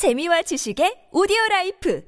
재미와 지식의 오디오 라이프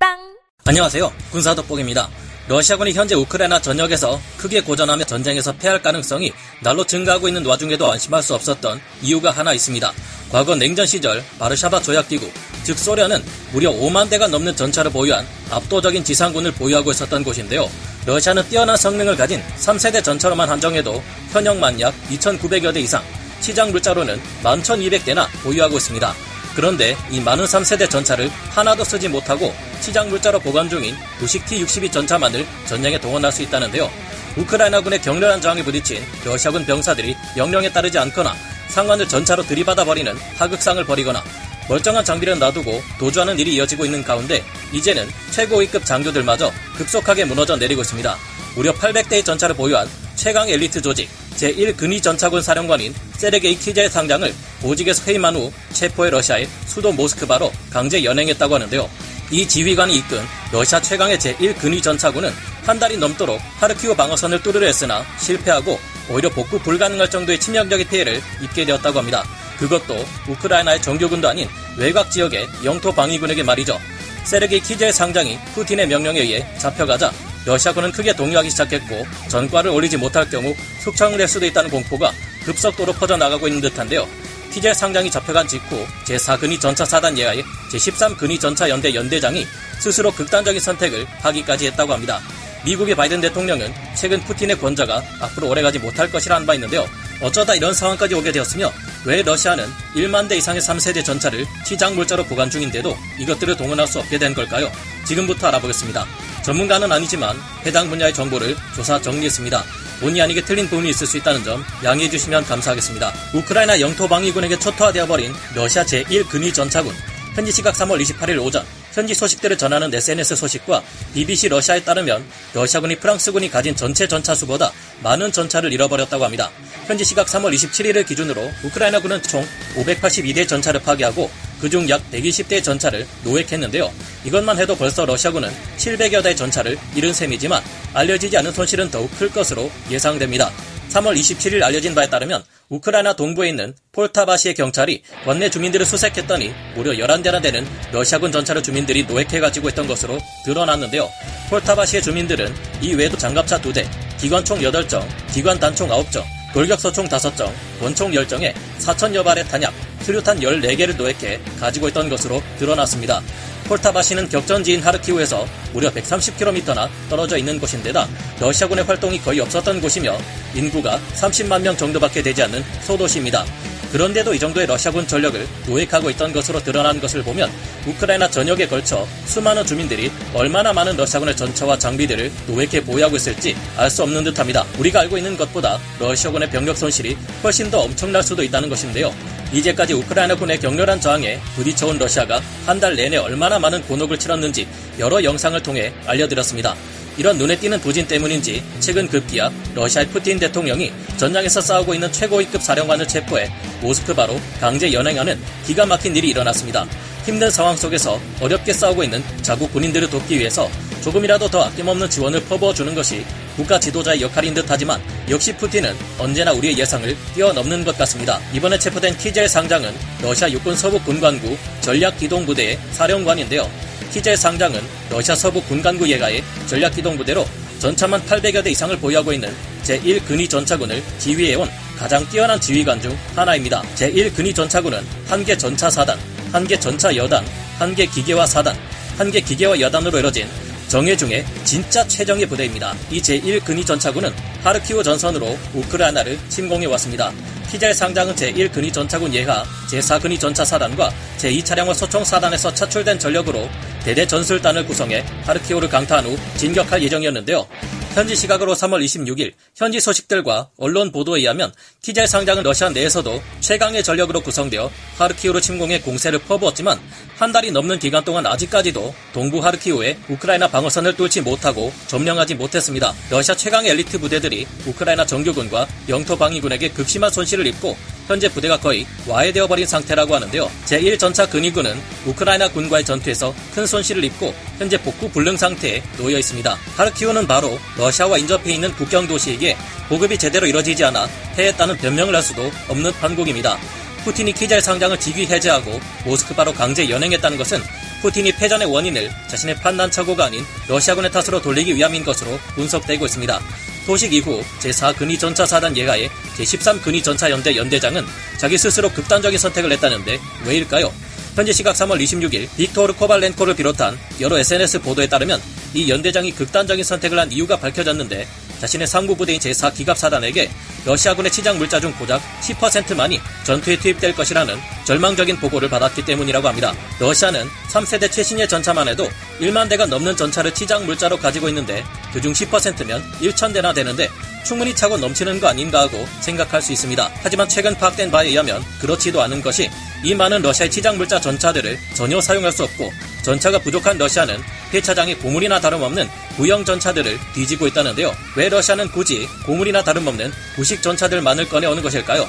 팟빵 안녕하세요. 군사 돋보기입니다. 러시아군이 현재 우크라이나 전역에서 크게 고전하며 전쟁에서 패할 가능성이 날로 증가하고 있는 와중에도 안심할 수 없었던 이유가 하나 있습니다. 과거 냉전 시절 바르샤바 조약기구, 즉 소련은 무려 5만 대가 넘는 전차를 보유한 압도적인 지상군을 보유하고 있었던 곳인데요. 러시아는 뛰어난 성능을 가진 3세대 전차로만 한정해도 현역만 약 2,900여 대 이상, 시장 물자로는 11,200대나 보유하고 있습니다. 그런데 이 많은 3세대 전차를 하나도 쓰지 못하고 시장 물자로 보관 중인 구식 T-62 전차만을 전쟁에 동원할 수 있다는데요. 우크라이나군의 격렬한 저항에 부딪힌 러시아군 병사들이 명령에 따르지 않거나 상관을 전차로 들이받아 버리는 하극상을 벌이거나 멀쩡한 장비를 놔두고 도주하는 일이 이어지고 있는 가운데 이제는 최고위급 장교들마저 급속하게 무너져 내리고 있습니다. 무려 800대의 전차를 보유한 최강 엘리트 조직 제1근위 전차군 사령관인 세르게이 키제의 상장을 보직에서 해임한 후 체포해 러시아의 수도 모스크바로 강제 연행했다고 하는데요. 이 지휘관이 이끈 러시아 최강의 제1근위 전차군은 한 달이 넘도록 하르키우 방어선을 뚫으려 했으나 실패하고 오히려 복구 불가능할 정도의 치명적인 피해를 입게 되었다고 합니다. 그것도 우크라이나의 정규군도 아닌 외곽 지역의 영토 방위군에게 말이죠. 세르게이 키제의 상장이 푸틴의 명령에 의해 잡혀가자 러시아군은 크게 동요하기 시작했고 전과를 올리지 못할 경우 숙청될 수도 있다는 공포가 급속도로 퍼져나가고 있는 듯한데요. 키제 상장이 잡혀간 직후 제4근위 전차 사단 예하의 제13근위 전차 연대 연대장이 스스로 극단적인 선택을 하기까지 했다고 합니다. 미국의 바이든 대통령은 최근 푸틴의 권좌가 앞으로 오래가지 못할 것이라 한바 있는데요. 어쩌다 이런 상황까지 오게 되었으며 왜 러시아는 1만 대 이상의 3세대 전차를 시장 물자로 보관 중인데도 이것들을 동원할 수 없게 된 걸까요? 지금부터 알아보겠습니다. 전문가는 아니지만 해당 분야의 정보를 조사 정리했습니다. 본의 아니게 틀린 부분이 있을 수 있다는 점 양해해 주시면 감사하겠습니다. 우크라이나 영토 방위군에게 초토화되어 버린 러시아 제1 근위 전차군 현지 시각 3월 28일 오전 현지 소식들을 전하는 SNS 소식과 BBC 러시아에 따르면 러시아군이 프랑스군이 가진 전체 전차 수보다 많은 전차를 잃어버렸다고 합니다. 현지 시각 3월 27일을 기준으로 우크라이나군은 총 582대 전차를 파괴하고 그중 약 120대의 전차를 노획했는데요. 이것만 해도 벌써 러시아군은 700여 대의 전차를 잃은 셈이지만 알려지지 않은 손실은 더욱 클 것으로 예상됩니다. 3월 27일 알려진 바에 따르면 우크라이나 동부에 있는 폴타바시의 경찰이 관내 주민들을 수색했더니 무려 11대나 되는 러시아군 전차를 주민들이 노획해 가지고 있던 것으로 드러났는데요. 폴타바시의 주민들은 이 외에도 장갑차 2대, 기관총 8정, 기관 단총 9정, 돌격소 총 5정, 권총 10정에 4천여 발의 탄약, 수류탄 14개를 노획해 가지고 있던 것으로 드러났습니다. 폴타바시는 격전지인 하르키우에서 무려 130km나 떨어져 있는 곳인데다 러시아군의 활동이 거의 없었던 곳이며 인구가 30만 명 정도밖에 되지 않는 소도시입니다. 그런데도 이 정도의 러시아군 전력을 노획하고 있던 것으로 드러난 것을 보면 우크라이나 전역에 걸쳐 수많은 주민들이 얼마나 많은 러시아군의 전차와 장비들을 노획해 보유하고 있을지 알 수 없는 듯합니다. 우리가 알고 있는 것보다 러시아군의 병력 손실이 훨씬 더 엄청날 수도 있다는 것인데요. 이제까지 우크라이나군의 격렬한 저항에 부딪혀온 러시아가 한 달 내내 얼마나 많은 곤혹을 치렀는지 여러 영상을 통해 알려드렸습니다. 이런 눈에 띄는 부진 때문인지 최근 급기야 러시아의 푸틴 대통령이 전장에서 싸우고 있는 최고위급 사령관을 체포해 모스크바로 강제 연행하는 기가 막힌 일이 일어났습니다. 힘든 상황 속에서 어렵게 싸우고 있는 자국 군인들을 돕기 위해서 조금이라도 더 아낌없는 지원을 퍼부어 주는 것이 국가 지도자의 역할인 듯 하지만 역시 푸틴은 언제나 우리의 예상을 뛰어넘는 것 같습니다. 이번에 체포된 키젤 상장은 러시아 육군 서부 군관구 전략기동부대의 사령관인데요. 키젤 상장은 러시아 서부 군간구 예가의 전략기동부대로 전차만 800여 대 이상을 보유하고 있는 제1근위 전차군을 지휘해온 가장 뛰어난 지휘관 중 하나입니다. 제1근위 전차군은 한 개 전차 사단, 한 개 전차 여단, 한 개 기계화 사단, 한 개 기계화 여단으로 이뤄진 정예 중에 진짜 최정예 부대입니다. 이 제1근위 전차군은 하르키우 전선으로 우크라이나를 침공해 왔습니다. 피잘 상장은 제1근위 전차군 예하, 제4근위 전차 사단과 제2차량화 소총 사단에서 차출된 전력으로 대대 전술단을 구성해 하르키우를 강타한 후 진격할 예정이었는데요. 현지 시각으로 3월 26일 현지 소식들과 언론 보도에 의하면 키젤 상장은 러시아 내에서도 최강의 전력으로 구성되어 하르키우를 침공해 공세를 퍼부었지만 한 달이 넘는 기간 동안 아직까지도 동부 하르키우에 우크라이나 방어선을 뚫지 못하고 점령하지 못했습니다. 러시아 최강의 엘리트 부대들이 우크라이나 정규군과 영토 방위군에게 극심한 손실을 입고 현재 부대가 거의 와해되어 버린 상태라고 하는데요. 제1전차 근위군은 우크라이나 군과의 전투에서 큰 손실을 입고 현재 복구 불능 상태에 놓여 있습니다. 하르키우는 바로 러시아와 인접해 있는 국경 도시에게 보급이 제대로 이뤄지지 않아 패했다는 변명을 할 수도 없는 판국입니다. 푸틴이 키젤 상장을 직위 해제하고 모스크바로 강제 연행했다는 것은 푸틴이 패전의 원인을 자신의 판단착오가 아닌 러시아군의 탓으로 돌리기 위함인 것으로 분석되고 있습니다. 소식 이후 제4근위 전차 사단 예하의 제13근위 전차 연대 연대장은 자기 스스로 극단적인 선택을 했다는데 왜일까요? 현지 시각 3월 26일 빅토르 코발렌코를 비롯한 여러 SNS 보도에 따르면 이 연대장이 극단적인 선택을 한 이유가 밝혀졌는데 자신의 상부 부대인 제4기갑사단에게 러시아군의 치장 물자 중 고작 10%만이 전투에 투입될 것이라는 절망적인 보고를 받았기 때문이라고 합니다. 러시아는 3세대 최신의 전차만 해도 1만 대가 넘는 전차를 치장 물자로 가지고 있는데 그중 10%면 1천 대나 되는데 충분히 차고 넘치는 거 아닌가 하고 생각할 수 있습니다. 하지만 최근 파악된 바에 의하면 그렇지도 않은 것이 이 많은 러시아의 치장 물자 전차들을 전혀 사용할 수 없고 전차가 부족한 러시아는 폐차장에 고물이나 다름없는 구형 전차들을 뒤지고 있다는데요. 왜 러시아는 굳이 고물이나 다름없는 구식 전차들만을 꺼내오는 것일까요?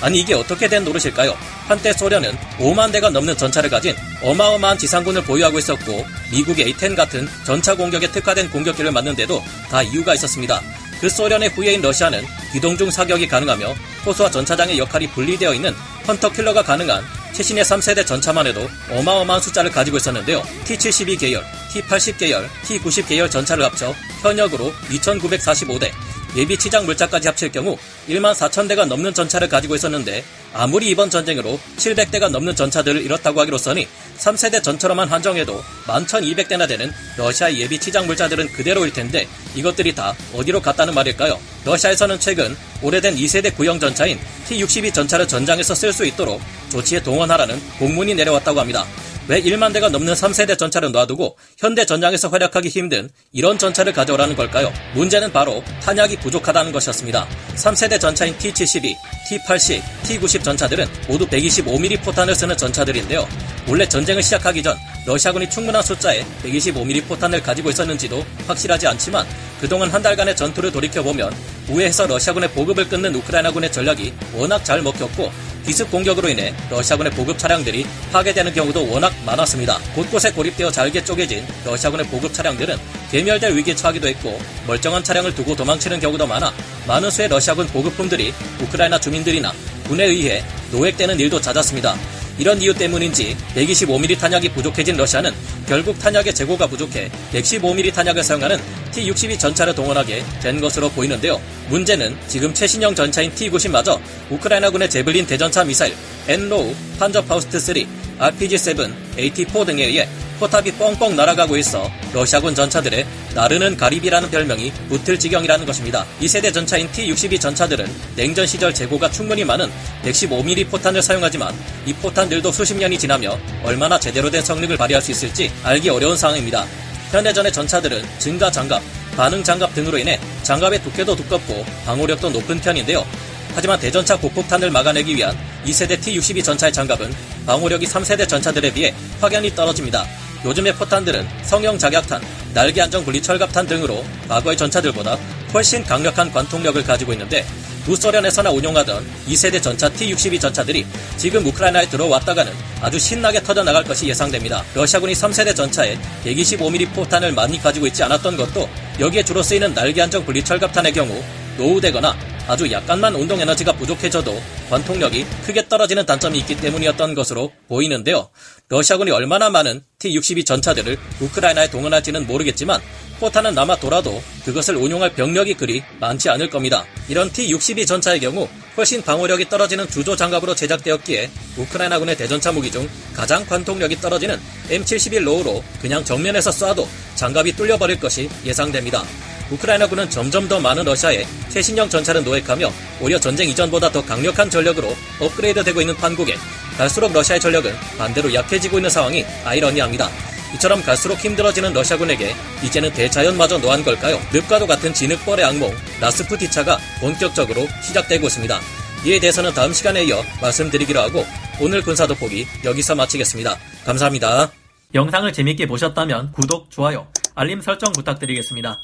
아니 이게 어떻게 된 노릇일까요? 한때 소련은 5만 대가 넘는 전차를 가진 어마어마한 지상군을 보유하고 있었고 미국의 A-10 같은 전차 공격에 특화된 공격기를 맞는데도 다 이유가 있었습니다. 그 소련의 후예인 러시아는 기동중 사격이 가능하며 포수와 전차장의 역할이 분리되어 있는 헌터 킬러가 가능한 최신의 3세대 전차만 해도 어마어마한 숫자를 가지고 있었는데요. T-72 계열, T-80 계열, T-90 계열 전차를 합쳐 현역으로 2,945대, 예비 치장 물자까지 합칠 경우 1만 4천 대가 넘는 전차를 가지고 있었는데 아무리 이번 전쟁으로 700대가 넘는 전차들을 잃었다고 하기로서니 3세대 전처럼만 한정해도 11,200대나 되는 러시아의 예비 치장 물자들은 그대로일 텐데 이것들이 다 어디로 갔다는 말일까요? 러시아에서는 최근 오래된 2세대 구형 전차인 T-62 전차를 전장에서 쓸 수 있도록 조치에 동원하라는 공문이 내려왔다고 합니다. 왜 1만 대가 넘는 3세대 전차를 놔두고 현대 전장에서 활약하기 힘든 이런 전차를 가져오라는 걸까요? 문제는 바로 탄약이 부족하다는 것이었습니다. 3세대 전차인 T-72, T-80, T-90 전차들은 모두 125mm 포탄을 쓰는 전차들인데요. 원래 전쟁을 시작하기 전 러시아군이 충분한 숫자의 125mm 포탄을 가지고 있었는지도 확실하지 않지만 그동안 한 달간의 전투를 돌이켜보면 우회해서 러시아군의 보급을 끊는 우크라이나군의 전략이 워낙 잘 먹혔고 기습 공격으로 인해 러시아군의 보급 차량들이 파괴되는 경우도 워낙 많았습니다. 곳곳에 고립되어 잘게 쪼개진 러시아군의 보급 차량들은 개멸될 위기에 처하기도 했고 멀쩡한 차량을 두고 도망치는 경우도 많아 많은 수의 러시아군 보급품들이 우크라이나 주민들이나 군에 의해 노획되는 일도 잦았습니다. 이런 이유 때문인지 125mm 탄약이 부족해진 러시아는 결국 탄약의 재고가 부족해 115mm 탄약을 사용하는 T-62 전차를 동원하게 된 것으로 보이는데요. 문제는 지금 최신형 전차인 T-90마저 우크라이나군의 재블린 대전차 미사일 NLAW, 판저파우스트 3, RPG-7, AT-4 등에 의해 포탑이 뻥뻥 날아가고 있어 러시아군 전차들에 날으는 가리비라는 별명이 붙을 지경이라는 것입니다. 2세대 전차인 T-62 전차들은 냉전 시절 재고가 충분히 많은 115mm 포탄을 사용하지만 이 포탄들도 수십 년이 지나며 얼마나 제대로 된 성능을 발휘할 수 있을지 알기 어려운 상황입니다. 현대전의 전차들은 증가 장갑, 반응 장갑 등으로 인해 장갑의 두께도 두껍고 방호력도 높은 편인데요. 하지만 대전차 고폭탄을 막아내기 위한 2세대 T-62 전차의 장갑은 방호력이 3세대 전차들에 비해 확연히 떨어집니다. 요즘의 포탄들은 성형 작약탄, 날개 안정 분리 철갑탄 등으로 과거의 전차들보다 훨씬 강력한 관통력을 가지고 있는데 구소련에서나 운용하던 2세대 전차 T-62 전차들이 지금 우크라이나에 들어왔다가는 아주 신나게 터져나갈 것이 예상됩니다. 러시아군이 3세대 전차에 125mm 포탄을 많이 가지고 있지 않았던 것도 여기에 주로 쓰이는 날개 안정 분리 철갑탄의 경우 노후되거나 아주 약간만 운동 에너지가 부족해져도 관통력이 크게 떨어지는 단점이 있기 때문이었던 것으로 보이는데요. 러시아군이 얼마나 많은 T-62 전차들을 우크라이나에 동원할지는 모르겠지만 포탄은 남아 돌아도 그것을 운용할 병력이 그리 많지 않을 겁니다. 이런 T-62 전차의 경우 훨씬 방어력이 떨어지는 주조 장갑으로 제작되었기에 우크라이나군의 대전차 무기 중 가장 관통력이 떨어지는 M71 LAW로 그냥 정면에서 쏴도 장갑이 뚫려버릴 것이 예상됩니다. 우크라이나군은 점점 더 많은 러시아의 최신형 전차를 노획하며 오히려 전쟁 이전보다 더 강력한 전력으로 업그레이드되고 있는 판국에 갈수록 러시아의 전력은 반대로 약해지고 있는 상황이 아이러니합니다. 이처럼 갈수록 힘들어지는 러시아군에게 이제는 대자연마저 노한 걸까요? 늪과도 같은 진흙뻘의 악몽 라스푸티차가 본격적으로 시작되고 있습니다. 이에 대해서는 다음 시간에 이어 말씀드리기로 하고 오늘 군사 돋보기 여기서 마치겠습니다. 감사합니다. 영상을 재밌게 보셨다면 구독, 좋아요, 알림 설정 부탁드리겠습니다.